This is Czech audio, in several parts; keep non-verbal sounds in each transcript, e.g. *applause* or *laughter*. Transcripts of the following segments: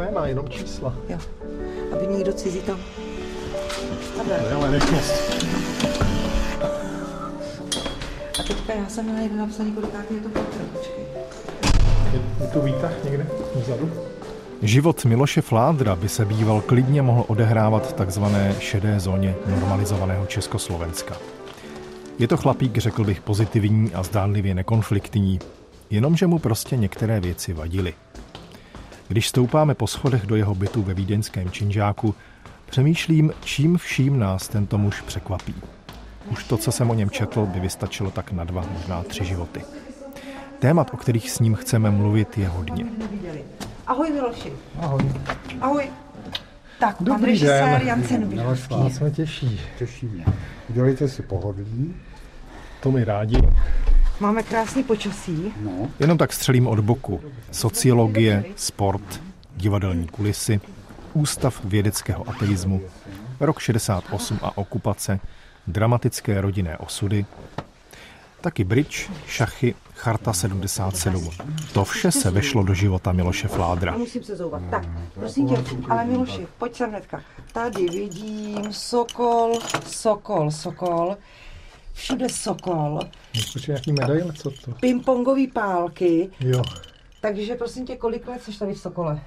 Jména, jenom čísla. Jo. Aby nikdo cizí tam... Je ale nechnost. A teďka já jsem měla jeden napsaný, kolikátý je to patro, počkej. Je tu výtah někde vzadu? Život Miloše Fládra by se býval klidně mohl odehrávat v takzvané šedé zóně normalizovaného Československa. Je to chlapík, řekl bych, pozitivní a zdánlivě nekonfliktní, jenomže mu prostě některé věci vadily. Když stoupáme po schodech do jeho bytu ve vídeňském činžáku, přemýšlím, čím vším nás tento muž překvapí. Už to, co jsem o něm četl, by vystačilo tak na dva, možná tři životy. Témat, o kterých s ním chceme mluvit, je hodně. Ahoj Miloši. Ahoj. Ahoj. Tak, pan Dobrý režisér den. Jan Nás Cenubírovský. jsme těší. Těší mě. Udělejte si pohodlí. To mi rádi. Máme krásný počasí. No, Jenom tak střelím od boku. Sociologie, sport, divadelní kulisy, Ústav vědeckého ateismu, rok 68 a okupace, dramatické rodinné osudy, taky bridge, šachy, charta 77. To vše se vešlo do života Miloše Fládra. A musím se zouvat. Tak, prosím tě, ale Miloši, pojď sem hnedka. Tady vidím Sokol, Sokol, Sokol. Všude Sokol. Počkej, nějaký medaile, co to? Pingpongový pálky. Jo. Takže prosím tě, kolik let jsi tady v Sokole?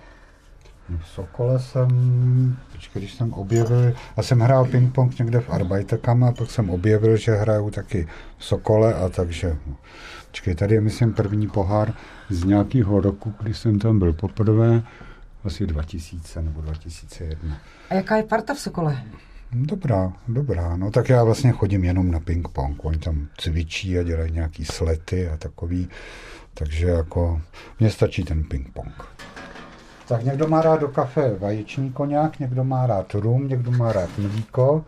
v Sokole jsem, počkej, když jsem objevil, já jsem hrál ping-pong někde v Arbajtekama, a pak jsem objevil, že hraju taky v Sokole a takže, počkej, tady je myslím první pohár z nějakého roku, kdy jsem tam byl poprvé, asi 2000 nebo 2001. A jaká je parta v Sokole? Dobrá, dobrá. No tak já vlastně chodím jenom na ping-pong. Oni tam cvičí a dělají nějaký slety a takový. Takže jako mně stačí ten ping-pong. Tak někdo má rád do kafe vajíční koněk, někdo má rád rum, někdo má rád mlíko,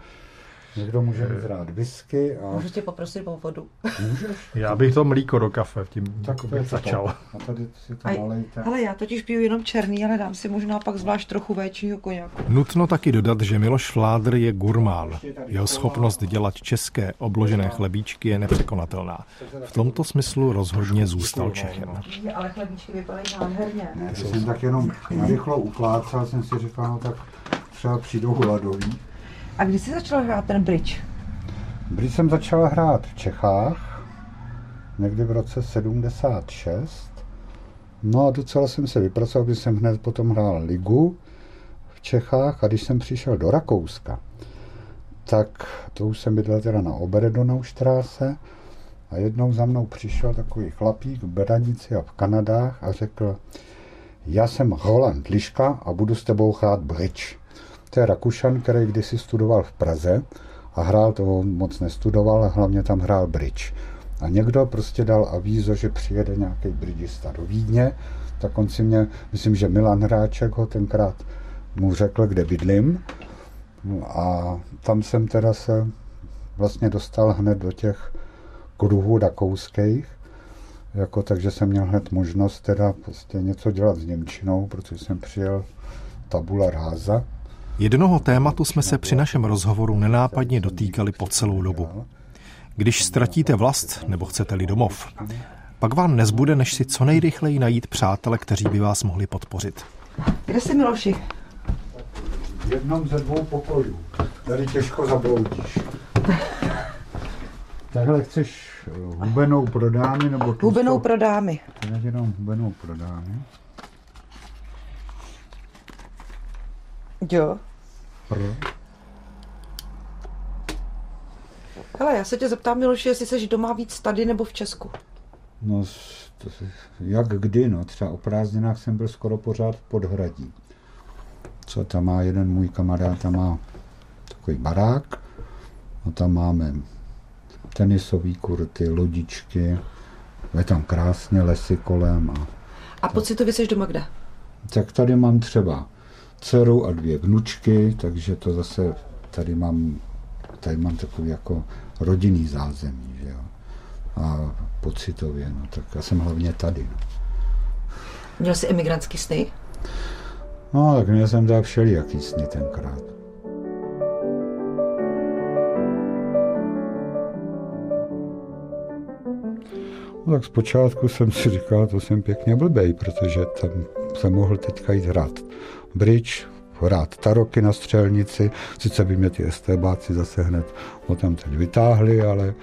někdo může mít rád whisky a Můžu tě poprosit o vodu? můžeš. Já bych to mlíko do kafe, tím Tak to bych to. začal. A tady si to nalejte. ale já totiž piju jenom černý, ale dám si možná pak zvlášť trochu véčního koněku. Nutno taky dodat, že Miloš Fládr je gurmán. Jeho schopnost dělat české obložené chlebíčky je nepřekonatelná. V tomto smyslu rozhodně zůstal Čechem. Ale chlebíčky vypadají nádherně. Ne, to jsem tak jenom narychlo uplácal, jsem si říkal, no tak třeba přijdou hladoví. A kdy jsi začal hrát ten bridge? Když jsem začal hrát v Čechách, někdy v roce 76, no a docela jsem se vypracoval, když jsem hned potom hrál ligu v Čechách a když jsem přišel do Rakouska, tak to už jsem bydlel teda na Oberedonaustraße a jednou za mnou přišel takový chlapík v Beranici a v Kanadách a řekl, já jsem Roland Liška a budu s tebou hrát bridge. To je Rakušan, který kdysi studoval v Praze a hrál to, moc nestudoval, hlavně tam hrál bridge. A někdo prostě dal avízo, že přijede nějaký bridgista do Vídně, tak on si mě, myslím, že Milan Hráček ho tenkrát mu řekl, kde bydlím. No a tam jsem teda se vlastně dostal hned do těch kruhů rakouských, jako, takže jsem měl hned možnost teda prostě něco dělat s Němčinou, protože jsem přijel tabula ráza. Jednoho tématu jsme se při našem rozhovoru nenápadně dotýkali po celou dobu. Když ztratíte vlast nebo chcete-li domov, pak vám nezbude, než si co nejrychleji najít přátele, kteří by vás mohli podpořit. Kde jsi Miloši? V jednom ze dvou pokojů. Tady těžko zabloudíš. Takhle chceš eh, hubenou pro dámy nebo tlustou? Hubenou pro dámy. Tak jenom hubenou pro dámy. Jo. Pr. Hele, já se tě zeptám, Miloši, jestli jsi doma víc tady nebo v Česku. No, to, jak kdy, no. Třeba o prázdninách jsem byl skoro pořád v Podhradí. Co tam má jeden můj kamarád, tam má takový barák. No tam máme tenisové kurty, lodičky. Je tam krásně lesy kolem. A, A pocitově jsi doma kde? tak tady mám třeba dceru a dvě vnučky, takže to zase tady mám, tady mám takový jako rodinný zázemí, že jo. A pocitově, no tak já jsem hlavně tady. No. Měl jsi emigrantský sny? No, tak měl jsem teda všelijaký sny tenkrát. No, tak zpočátku jsem si říkal, to jsem pěkně blbej, protože tam jsem mohl teďka jít hrát bridge, hrát taroky na střelnici, sice by mě ty estébáci zase hned o tam teď vytáhli, ale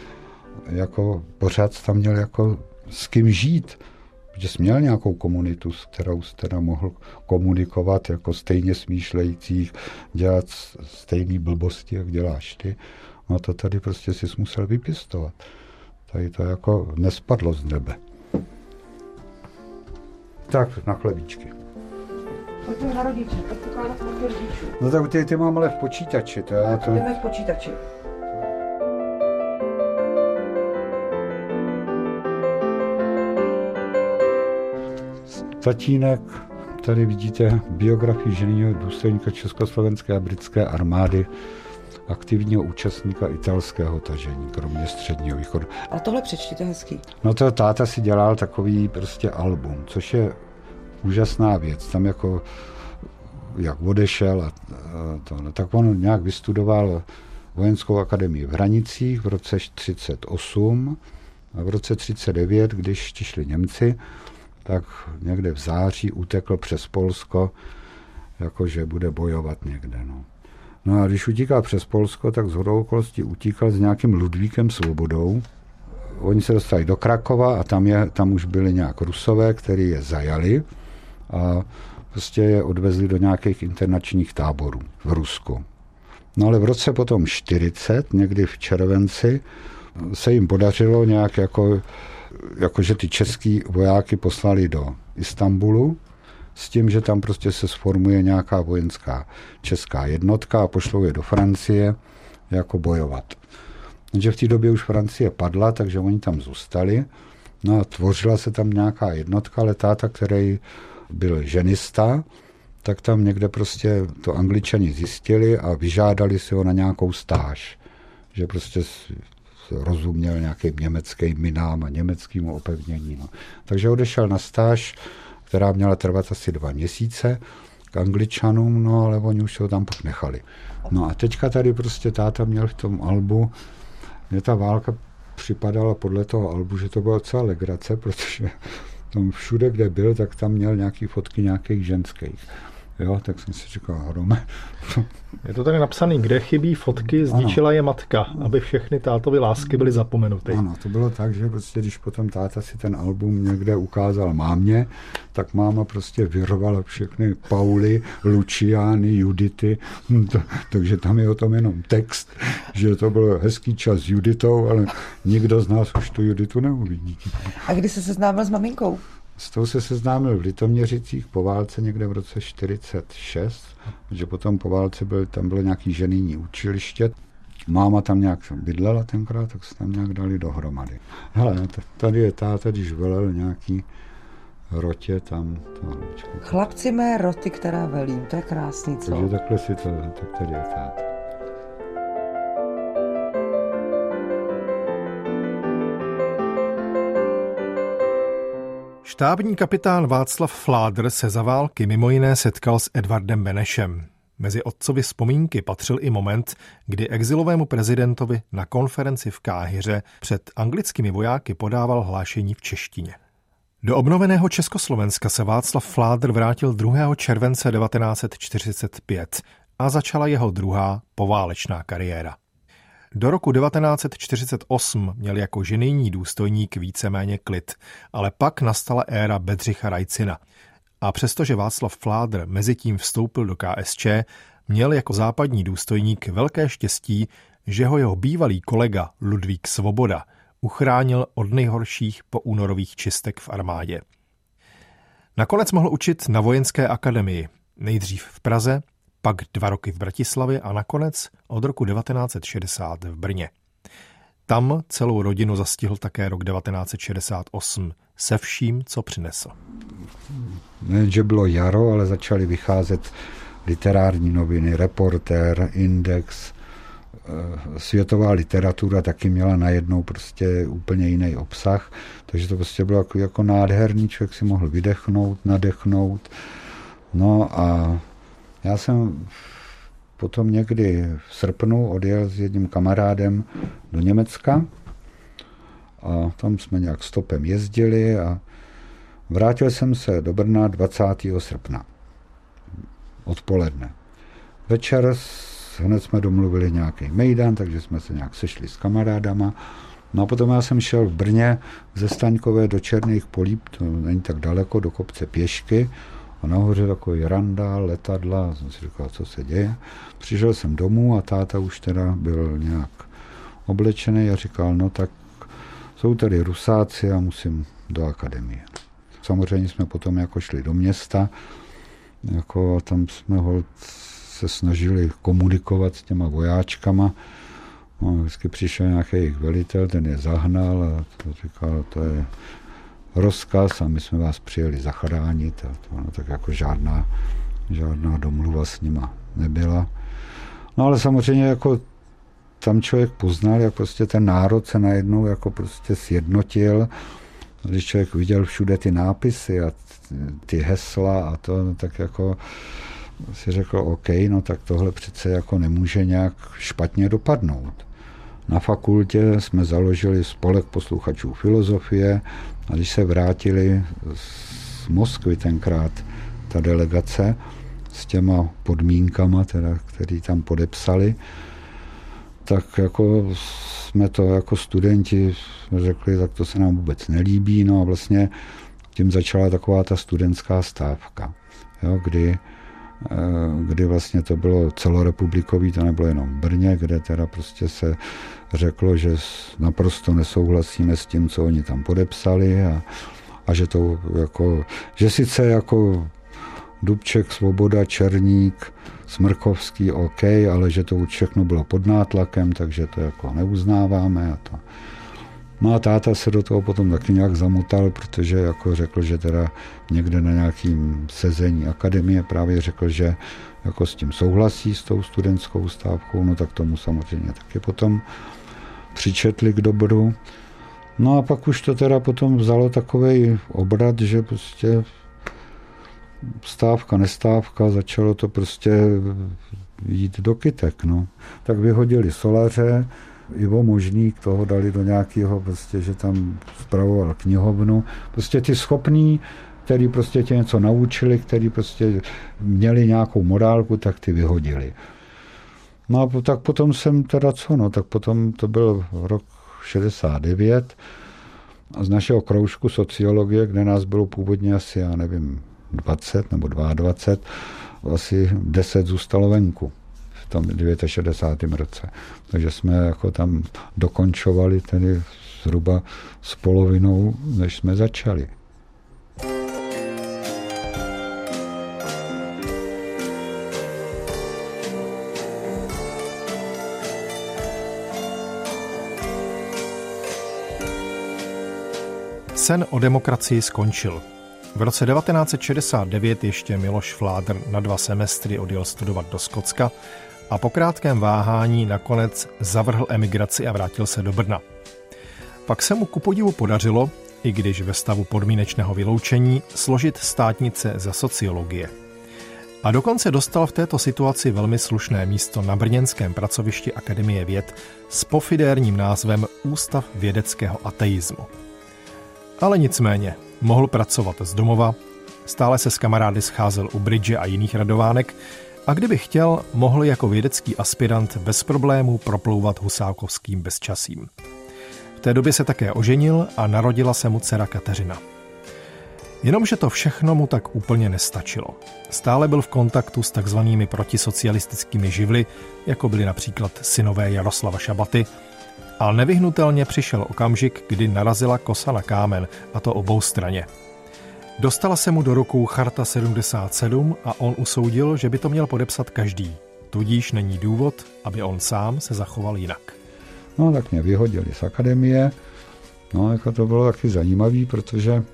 jako pořád tam měl jako s kým žít, protože jsi měl nějakou komunitu, s kterou jsi teda mohl komunikovat jako stejně smýšlejících, dělat stejné blbosti, jak děláš ty. No to tady prostě si musel vypěstovat. Tady to jako nespadlo z nebe. Tak, na chlebíčky. Pojďme na rodiče, pokládat rodičů. No tak ty, ty mám ale v počítači, to já to... Jdeme v počítači. Tatínek, tady vidíte biografii ženího důstojníka Československé a britské armády, aktivního účastníka italského tažení, kromě středního východu. A tohle přečtěte hezky. No to táta si dělal takový prostě album, což je úžasná věc. Tam jako jak odešel a, a to, no, tak on nějak vystudoval vojenskou akademii v Hranicích v roce 38 a v roce 39, když přišli Němci, tak někde v září utekl přes Polsko, jakože bude bojovat někde. No. No a když utíkal přes Polsko, tak z hodou okolností utíkal s nějakým Ludvíkem Svobodou. Oni se dostali do Krakova a tam, je, tam už byli nějak Rusové, kteří je zajali a prostě je odvezli do nějakých internačních táborů v Rusku. No ale v roce potom 40, někdy v červenci, se jim podařilo nějak jako, jako že ty český vojáky poslali do Istanbulu s tím, že tam prostě se sformuje nějaká vojenská česká jednotka a pošlou je do Francie jako bojovat. Jenže v té době už Francie padla, takže oni tam zůstali. No a tvořila se tam nějaká jednotka, ale táta, který byl ženista, tak tam někde prostě to angličani zjistili a vyžádali si ho na nějakou stáž. Že prostě rozuměl nějakým německým minám a německým opevnění. No. Takže odešel na stáž, která měla trvat asi dva měsíce k angličanům, no ale oni už ho tam pak nechali. No a teďka tady prostě táta měl v tom albu, mě ta válka připadala podle toho albu, že to byla celá legrace, protože *laughs* tam všude, kde byl, tak tam měl nějaký fotky nějakých ženských. Jo, tak jsem si říkal, hrome. *laughs* Je to tady napsaný, kde chybí fotky, zničila ano. je matka, aby všechny tátovy lásky byly zapomenuty. Ano, to bylo tak, že prostě, když potom táta si ten album někde ukázal mámě, tak máma prostě vyrovala všechny Pauly, Luciány, Judity, hm, to, takže tam je o tom jenom text, že to byl hezký čas s Juditou, ale nikdo z nás už tu Juditu neuvidí. A kdy jsi se seznámil s maminkou? S tou se seznámil v Litoměřicích po válce někde v roce 46, že potom po válce byl, tam bylo nějaký ženýní učiliště. Máma tam nějak bydlela tenkrát, tak se tam nějak dali dohromady. Hele, no, tady je táta, když velel nějaký rotě tam. To, Chlapci mé roty, která velím, to je krásný, co? Takže takhle si to, tak tady je táta. Štábní kapitán Václav Fládr se za války mimo jiné setkal s Edvardem Benešem. Mezi otcovi vzpomínky patřil i moment, kdy exilovému prezidentovi na konferenci v Káhyře před anglickými vojáky podával hlášení v češtině. Do obnoveného Československa se Václav Fládr vrátil 2. července 1945 a začala jeho druhá poválečná kariéra. Do roku 1948 měl jako ženijní důstojník víceméně klid, ale pak nastala éra Bedřicha Rajcina. A přestože Václav Fládr mezitím vstoupil do KSČ, měl jako západní důstojník velké štěstí, že ho jeho bývalý kolega Ludvík Svoboda uchránil od nejhorších poúnorových čistek v armádě. Nakonec mohl učit na vojenské akademii, nejdřív v Praze, pak dva roky v Bratislavě a nakonec od roku 1960 v Brně. Tam celou rodinu zastihl také rok 1968 se vším, co přinesl. Ne, že bylo jaro, ale začaly vycházet literární noviny, reportér, index, eh, světová literatura taky měla najednou prostě úplně jiný obsah, takže to prostě bylo jako, jako nádherný, člověk si mohl vydechnout, nadechnout, no a já jsem potom někdy v srpnu odjel s jedním kamarádem do Německa a tam jsme nějak stopem jezdili a Vrátil jsem se do Brna 20. srpna odpoledne. Večer hned jsme domluvili nějaký mejdan, takže jsme se nějak sešli s kamarádama. No a potom já jsem šel v Brně ze Staňkové do Černých polí, to není tak daleko, do kopce pěšky. A nahoře takový randál, letadla, jsem si říkal, co se děje. Přišel jsem domů a táta už teda byl nějak oblečený a říkal, no tak jsou tady rusáci a musím do akademie. Samozřejmě jsme potom jako šli do města, jako tam jsme hold se snažili komunikovat s těma vojáčkama. No, vždycky přišel nějaký jejich velitel, ten je zahnal a to říkal, to je rozkaz a my jsme vás přijeli zachránit. A to, no, tak jako žádná, žádná domluva s nima nebyla. No ale samozřejmě jako tam člověk poznal, jak prostě ten národ se najednou jako prostě sjednotil. Když člověk viděl všude ty nápisy a ty hesla a to, no tak jako si řekl, OK, no tak tohle přece jako nemůže nějak špatně dopadnout. Na fakultě jsme založili spolek posluchačů filozofie a když se vrátili z Moskvy tenkrát ta delegace s těma podmínkama, teda, který tam podepsali, tak jako jsme to jako studenti řekli, tak to se nám vůbec nelíbí. No a vlastně tím začala taková ta studentská stávka, jo, kdy, kdy vlastně to bylo celorepublikový, to nebylo jenom v Brně, kde teda prostě se řeklo, že naprosto nesouhlasíme s tím, co oni tam podepsali a, a že to jako, že sice jako Dubček, Svoboda, Černík, Smrkovský, OK, ale že to všechno bylo pod nátlakem, takže to jako neuznáváme a to. A táta se do toho potom taky nějak zamotal, protože jako řekl, že teda někde na nějakým sezení akademie právě řekl, že jako s tím souhlasí, s tou studentskou stávkou, no tak tomu samozřejmě taky potom přičetli k dobru. No a pak už to teda potom vzalo takový obrat, že prostě stávka, nestávka, začalo to prostě jít do kytek. No. Tak vyhodili solaře, Ivo Možník toho dali do nějakého, prostě, že tam spravoval knihovnu. Prostě ty schopní, který prostě tě něco naučili, který prostě měli nějakou morálku, tak ty vyhodili. No a tak potom jsem teda co, no, tak potom to byl rok 69 a z našeho kroužku sociologie, kde nás bylo původně asi, já nevím, 20 nebo 22, asi 10 zůstalo venku tom 69. roce. Takže jsme jako tam dokončovali tedy zhruba s polovinou, než jsme začali. Sen o demokracii skončil. V roce 1969 ještě Miloš Fládr na dva semestry odjel studovat do Skotska a po krátkém váhání nakonec zavrhl emigraci a vrátil se do Brna. Pak se mu ku podivu podařilo, i když ve stavu podmínečného vyloučení, složit státnice za sociologie. A dokonce dostal v této situaci velmi slušné místo na brněnském pracovišti Akademie věd s pofidérním názvem Ústav vědeckého ateismu. Ale nicméně, mohl pracovat z domova, stále se s kamarády scházel u bridge a jiných radovánek a kdyby chtěl, mohl jako vědecký aspirant bez problémů proplouvat husákovským bezčasím. V té době se také oženil a narodila se mu dcera Kateřina. Jenomže to všechno mu tak úplně nestačilo. Stále byl v kontaktu s takzvanými protisocialistickými živly, jako byly například synové Jaroslava Šabaty, a nevyhnutelně přišel okamžik, kdy narazila kosa na kámen, a to obou straně. Dostala se mu do rukou Charta 77 a on usoudil, že by to měl podepsat každý. Tudíž není důvod, aby on sám se zachoval jinak. No tak mě vyhodili z akademie. No jako to bylo taky zajímavé, protože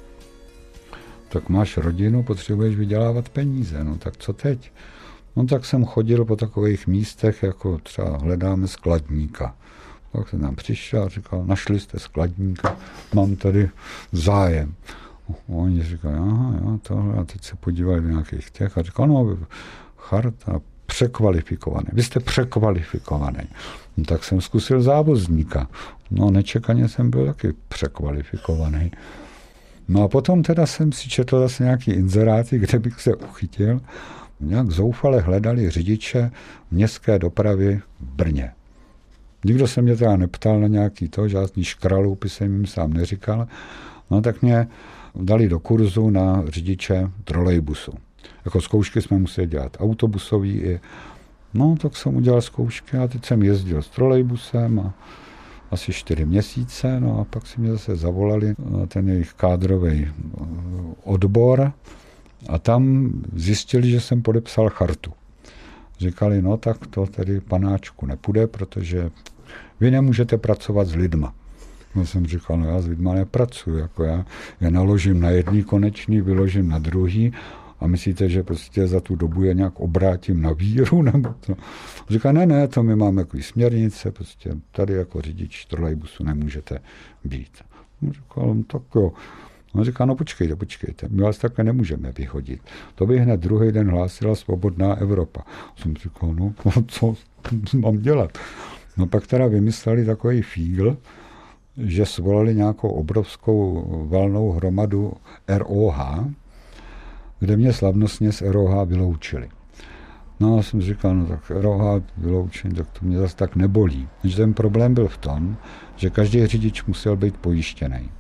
tak máš rodinu, potřebuješ vydělávat peníze, no tak co teď? No tak jsem chodil po takových místech, jako třeba hledáme skladníka. Tak jsem tam přišel a říkal, našli jste skladníka, mám tady zájem. Oni říkali, aha, jo, tohle, a teď se podívali do nějakých těch a říkal, no, charta, překvalifikovaný. Vy jste překvalifikovaný. No, tak jsem zkusil závozníka. No nečekaně jsem byl taky překvalifikovaný. No a potom teda jsem si četl zase nějaký inzeráty, kde bych se uchytil. Nějak zoufale hledali řidiče městské dopravy v Brně. Nikdo se mě teda neptal na nějaký to, žádný škraloupy jsem jim sám neříkal. No tak mě dali do kurzu na řidiče trolejbusu. Jako zkoušky jsme museli dělat autobusový i No, tak jsem udělal zkoušky a teď jsem jezdil s trolejbusem a asi čtyři měsíce, no a pak si mě zase zavolali ten jejich kádrový eh, odbor a tam zjistili, že jsem podepsal chartu. Říkali, no tak to tedy panáčku nepůjde, protože vy nemůžete pracovat s lidma. No jsem říkal, no já s lidma nepracuji, jako já je naložím na jedný konečný, vyložím na druhý a myslíte, že prostě za tu dobu je nějak obrátím na víru, *laughs* nebo to. Říká, ne, ne, to my máme jako směrnice, prostě tady jako řidič trolejbusu nemůžete být. Říkal, no, tak jo. On říká, no počkejte, počkejte, my vás takhle nemůžeme vyhodit. To by hned druhý den hlásila svobodná Evropa. Jsem říkal, no *laughs* co mám dělat? No pak teda vymysleli takový fígl, že svolali nějakou obrovskou valnou hromadu ROH, kde mě slavnostně z ROH vyloučili. No a jsem říkal, no tak ROH vyloučení, tak to mě zase tak nebolí. Takže ten problém byl v tom, že každý řidič musel být pojištěný.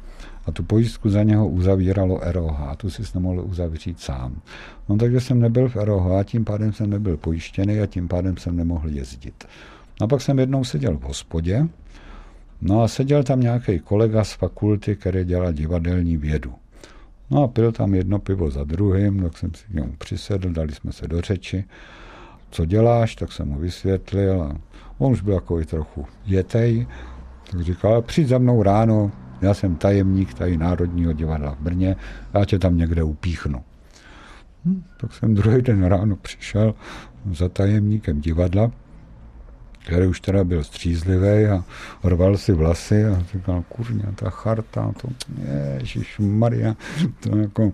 A tu pojistku za něho uzavíralo ROH, a tu si nemohl uzavřít sám. No takže jsem nebyl v ROH, a tím pádem jsem nebyl pojištěný a tím pádem jsem nemohl jezdit. No a pak jsem jednou seděl v hospodě, no a seděl tam nějaký kolega z fakulty, který dělal divadelní vědu. No a pil tam jedno pivo za druhým, tak jsem si k němu přisedl, dali jsme se do řeči. Co děláš, tak jsem mu vysvětlil a on už byl jako trochu jetej, tak říkal, přijď za mnou ráno, já jsem tajemník tady Národního divadla v Brně, já tě tam někde upíchnu. Hm, tak jsem druhý den ráno přišel za tajemníkem divadla, který už teda byl střízlivý a rval si vlasy a říkal, kurňa, ta charta, to, ježiš Maria, to jako,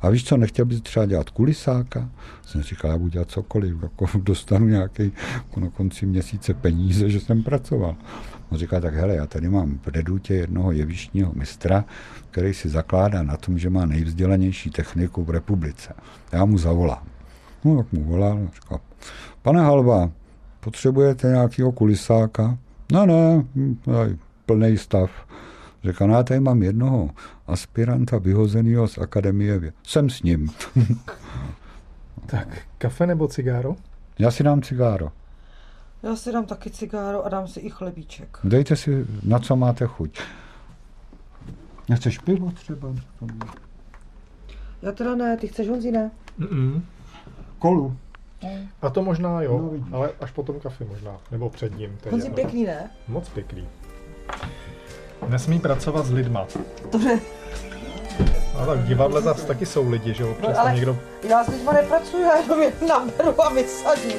a víš co, nechtěl bys třeba dělat kulisáka? Jsem říkal, já budu dělat cokoliv, jako *laughs* dostanu nějaký jako na konci měsíce peníze, že jsem pracoval. On říká, tak hele, já tady mám v redutě jednoho jevištního mistra, který si zakládá na tom, že má nejvzdělanější techniku v republice. Já mu zavolám. No, tak mu volal, říkal, pane Halba, potřebujete nějakého kulisáka? No ne, plný stav. Řekl, no já tady mám jednoho aspiranta vyhozeného z akademie. Jsem s ním. *laughs* tak, kafe nebo cigáro? Já si dám cigáro. Já si dám taky cigáro a dám si i chlebíček. Dejte si, na co máte chuť. Nechceš pivo třeba? Já teda ne, ty chceš Honzi, ne? Mm-mm. Kolu. A to možná jo, no, ale až potom kafe možná, nebo před ním. Honzi pěkný, ne? Moc pěkný. Nesmí pracovat s lidma. Dobře. No tak v divadle zase taky jsou lidi, že občas no, ale někdo... Já s lidma nepracuji, já jenom je naberu a vysadím.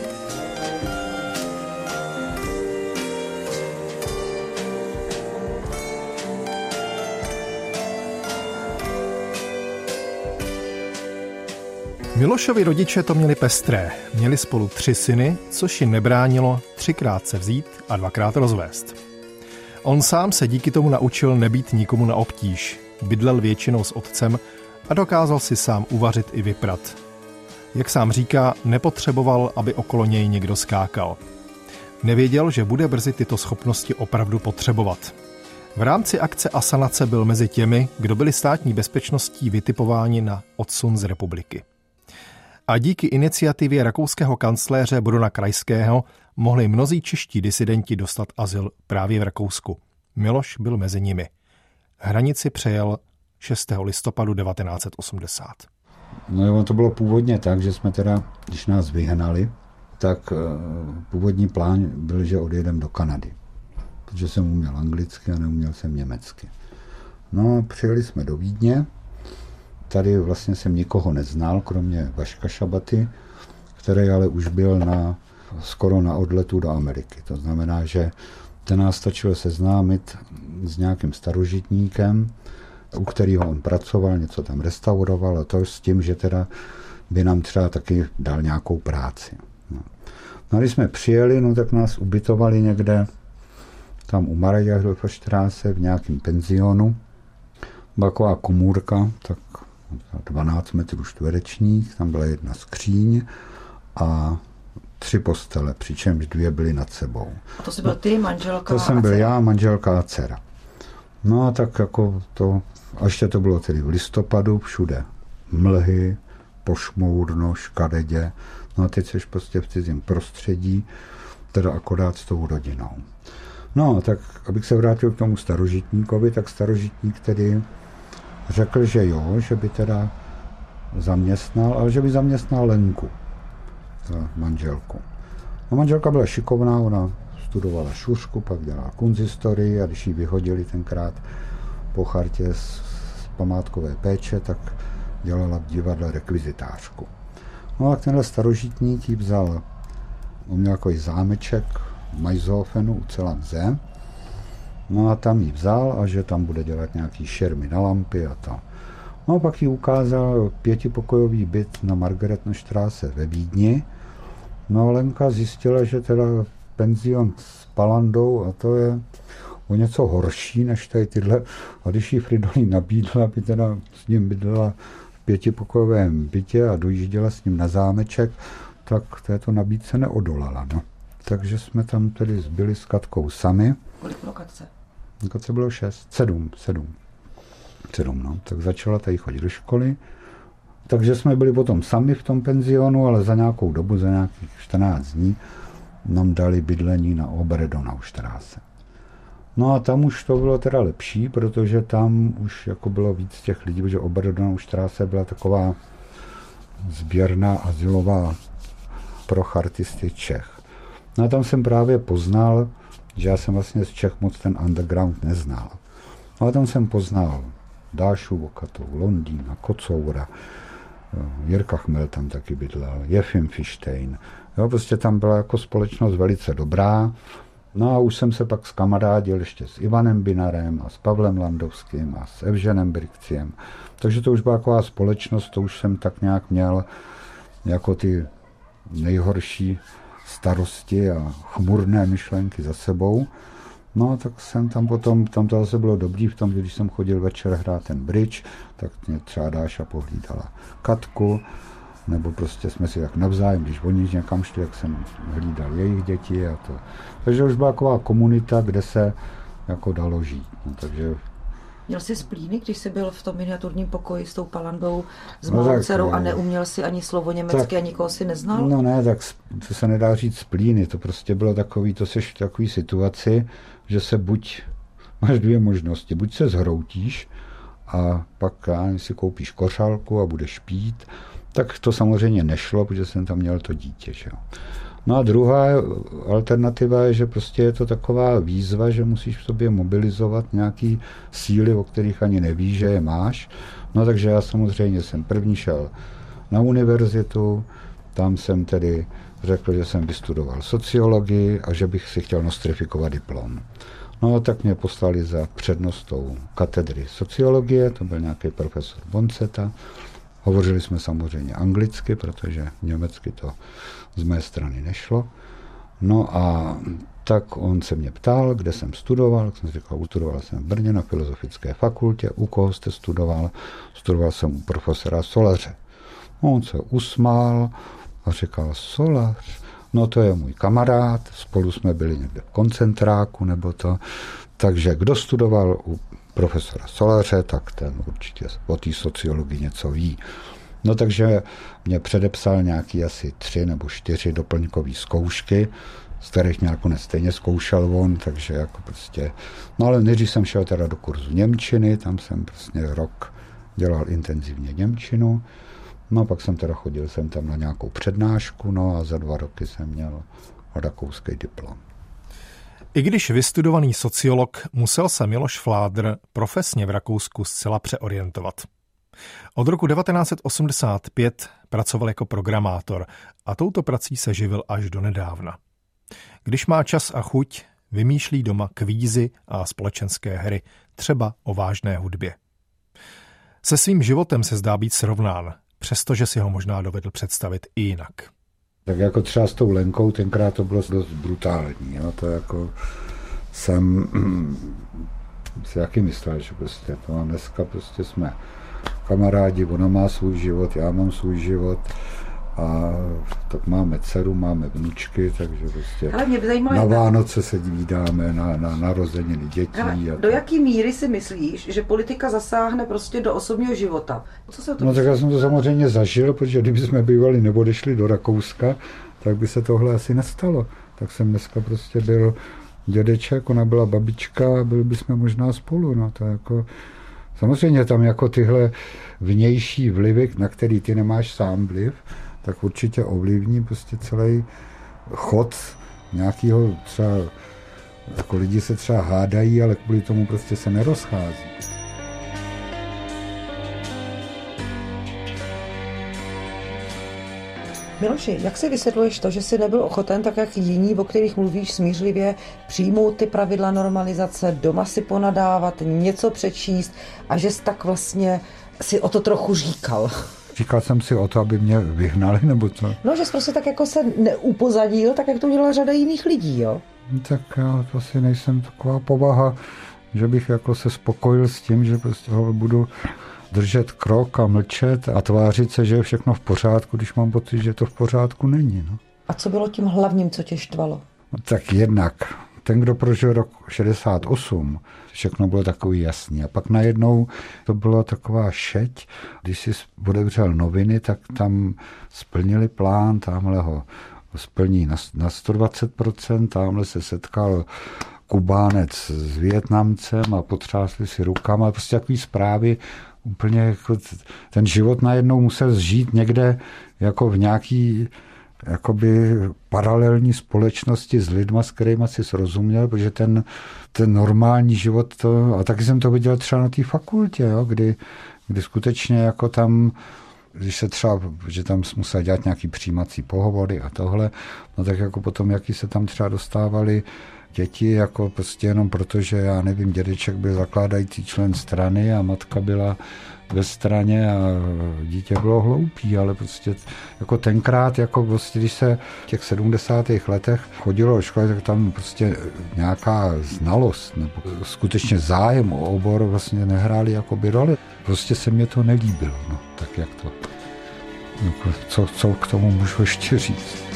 Milošovi rodiče to měli pestré. Měli spolu tři syny, což jim nebránilo třikrát se vzít a dvakrát rozvést. On sám se díky tomu naučil nebýt nikomu na obtíž. Bydlel většinou s otcem a dokázal si sám uvařit i vyprat. Jak sám říká, nepotřeboval, aby okolo něj někdo skákal. Nevěděl, že bude brzy tyto schopnosti opravdu potřebovat. V rámci akce Asanace byl mezi těmi, kdo byli státní bezpečností vytipováni na odsun z republiky a díky iniciativě rakouského kancléře Bruna Krajského mohli mnozí čeští disidenti dostat azyl právě v Rakousku. Miloš byl mezi nimi. Hranici přejel 6. listopadu 1980. No jo, to bylo původně tak, že jsme teda, když nás vyhnali, tak eh, původní plán byl, že odjedeme do Kanady. Protože jsem uměl anglicky a neuměl jsem německy. No, přijeli jsme do Vídně, Tady vlastně jsem nikoho neznal, kromě Vaška Šabaty, který ale už byl na, skoro na odletu do Ameriky. To znamená, že ten nás stačil seznámit s nějakým starožitníkem, u kterého on pracoval, něco tam restauroval a to s tím, že teda by nám třeba taky dal nějakou práci. No. no když jsme přijeli, no tak nás ubytovali někde tam u Maria Straße v nějakém penzionu. byla taková komůrka, tak 12 metrů čtverečních, tam byla jedna skříň a tři postele, přičemž dvě byly nad sebou. A to jsi byl ty, manželka To jsem byl já, manželka a dcera. No a tak jako to, a ještě to bylo tedy v listopadu, všude mlhy, pošmourno, škaredě. No a teď jsi prostě v cizím prostředí, teda akorát s tou rodinou. No, tak abych se vrátil k tomu starožitníkovi, tak starožitník tedy řekl, že jo, že by teda zaměstnal, ale že by zaměstnal Lenku, manželku. No manželka byla šikovná, ona studovala šušku, pak dělala kunzistorii a když ji vyhodili tenkrát po chartě z, z památkové péče, tak dělala v divadle rekvizitářku. No a tenhle starožitník ji vzal, on měl takový zámeček v Majzofenu u Celanze, no a tam ji vzal a že tam bude dělat nějaký šermy na lampy a to. No a pak ji ukázal pětipokojový byt na Margaretnostráse ve Vídni, No a Lenka zjistila, že teda penzion s Palandou a to je o něco horší než tady tyhle. A když jí Fridolí nabídla, aby teda s ním bydlela v pětipokojovém bytě a dojížděla s ním na zámeček, tak této nabídce neodolala. No. Takže jsme tam tedy zbyli s Katkou sami. Kolik bylo Katce? Katce bylo šest, sedm, sedm. Sedm, no. Tak začala tady chodit do školy. Takže jsme byli potom sami v tom penzionu, ale za nějakou dobu, za nějakých 14 dní, nám dali bydlení na Oberdonaustrasse. No a tam už to bylo teda lepší, protože tam už jako bylo víc těch lidí, protože Oberdonaustrasse byla taková sběrná asilová pro chartisty Čech. No a tam jsem právě poznal, že já jsem vlastně z Čech moc ten underground neznal. No a tam jsem poznal Dášu Vokatou, Londýna, Kocoura, Jirka Chmel tam taky bydlel, Jefim Fištejn. Jo, prostě tam byla jako společnost velice dobrá. No a už jsem se pak skamarádil ještě s Ivanem Binarem a s Pavlem Landovským a s Evženem Brikciem. Takže to už byla taková společnost, to už jsem tak nějak měl jako ty nejhorší starosti a chmurné myšlenky za sebou. No, tak jsem tam potom, tam to zase bylo dobrý v tom, že když jsem chodil večer hrát ten bridge, tak mě třeba Dáša pohlídala Katku, nebo prostě jsme si tak navzájem, když oni někam šli, jak jsem hlídal jejich děti a to. Takže už byla taková komunita, kde se jako dalo žít. No, takže Měl jsi splíny, když jsi byl v tom miniaturním pokoji s tou palandou s no malou dcerou a neuměl si ani slovo německy tak, a nikoho si neznal? No ne, tak to se nedá říct splíny, to prostě bylo takový, to seš v takové situaci, že se buď, *laughs* máš dvě možnosti, buď se zhroutíš a pak já, si koupíš kořálku a budeš pít, tak to samozřejmě nešlo, protože jsem tam měl to dítě. Že? No a druhá alternativa je, že prostě je to taková výzva, že musíš v sobě mobilizovat nějaký síly, o kterých ani nevíš, že je máš. No takže já samozřejmě jsem první šel na univerzitu, tam jsem tedy řekl, že jsem vystudoval sociologii a že bych si chtěl nostrifikovat diplom. No tak mě poslali za přednostou katedry sociologie, to byl nějaký profesor Bonceta. Hovořili jsme samozřejmě anglicky, protože německy to z mé strany nešlo. No a tak on se mě ptal, kde jsem studoval, jsem říkal, studoval jsem v Brně na Filozofické fakultě, u koho jste studoval, studoval jsem u profesora Solaře. On se usmál a říkal, Solař, no to je můj kamarád, spolu jsme byli někde v koncentráku nebo to, takže kdo studoval u profesora Solaře, tak ten určitě o té sociologii něco ví. No takže mě předepsal nějaký asi tři nebo čtyři doplňkové zkoušky, z kterých mě nakonec stejně zkoušel on, takže jako prostě, no ale než jsem šel teda do kurzu Němčiny, tam jsem prostě rok dělal intenzivně Němčinu, no a pak jsem teda chodil jsem tam na nějakou přednášku, no a za dva roky jsem měl rakouský diplom. I když vystudovaný sociolog, musel se Miloš Fládr profesně v Rakousku zcela přeorientovat. Od roku 1985 pracoval jako programátor a touto prací se živil až do nedávna. Když má čas a chuť, vymýšlí doma kvízy a společenské hry, třeba o vážné hudbě. Se svým životem se zdá být srovnán, přestože si ho možná dovedl představit i jinak. Tak jako třeba s tou Lenkou, tenkrát to bylo dost brutální. Jo? To jako jsem si jaký myslel, že prostě to a dneska prostě jsme kamarádi, ona má svůj život, já mám svůj život a tak máme dceru, máme vnučky, takže prostě Ale mě zajímalo, na Vánoce se díváme na, na narozeniny dětí. Ale a do jaký míry si myslíš, že politika zasáhne prostě do osobního života? Co se to No tak já jsem to samozřejmě zažil, protože kdyby jsme bývali nebo odešli do Rakouska, tak by se tohle asi nestalo. Tak jsem dneska prostě byl dědeček, ona byla babička a byli bychom možná spolu. No to jako, samozřejmě tam jako tyhle vnější vlivy, na který ty nemáš sám vliv, tak určitě ovlivní prostě celý chod nějakého třeba, jako lidi se třeba hádají, ale kvůli tomu prostě se nerozchází. Miloši, jak si vysvětluješ to, že jsi nebyl ochoten, tak jak jiní, o kterých mluvíš smířlivě, přijmout ty pravidla normalizace, doma si ponadávat, něco přečíst a že jsi tak vlastně si o to trochu říkal? Říkal jsem si o to, aby mě vyhnali, nebo co? No, že jsi prostě tak jako se neupozadil, tak jak to dělá řada jiných lidí, jo? Tak já to asi nejsem taková povaha, že bych jako se spokojil s tím, že prostě ho budu držet krok a mlčet a tvářit se, že je všechno v pořádku, když mám pocit, že to v pořádku není. No. A co bylo tím hlavním, co tě štvalo? No, tak jednak, ten, kdo prožil rok 68, všechno bylo takový jasný. A pak najednou to byla taková šeť, když si otevřel noviny, tak tam splnili plán, tamhle ho splní na, na 120%, tamhle se setkal Kubánec s Větnamcem a potřásli si rukama, prostě takový zprávy, úplně jako ten život najednou musel zžít někde jako v nějaký jakoby paralelní společnosti s lidma, s kterými si srozuměl, protože ten, ten normální život, to, a taky jsem to viděl třeba na té fakultě, jo, kdy, kdy skutečně jako tam když se třeba, že tam musel dělat nějaký přijímací pohovory a tohle, no tak jako potom, jaký se tam třeba dostávali děti, jako prostě jenom proto, že já nevím, dědeček byl zakládající člen strany a matka byla ve straně a dítě bylo hloupý, ale prostě jako tenkrát, jako prostě, když se v těch 70. letech chodilo do školy, tak tam prostě nějaká znalost nebo skutečně zájem o obor vlastně nehráli jakoby roli. Prostě se mě to nelíbilo, no, tak jak to, jako, co, co k tomu můžu ještě říct.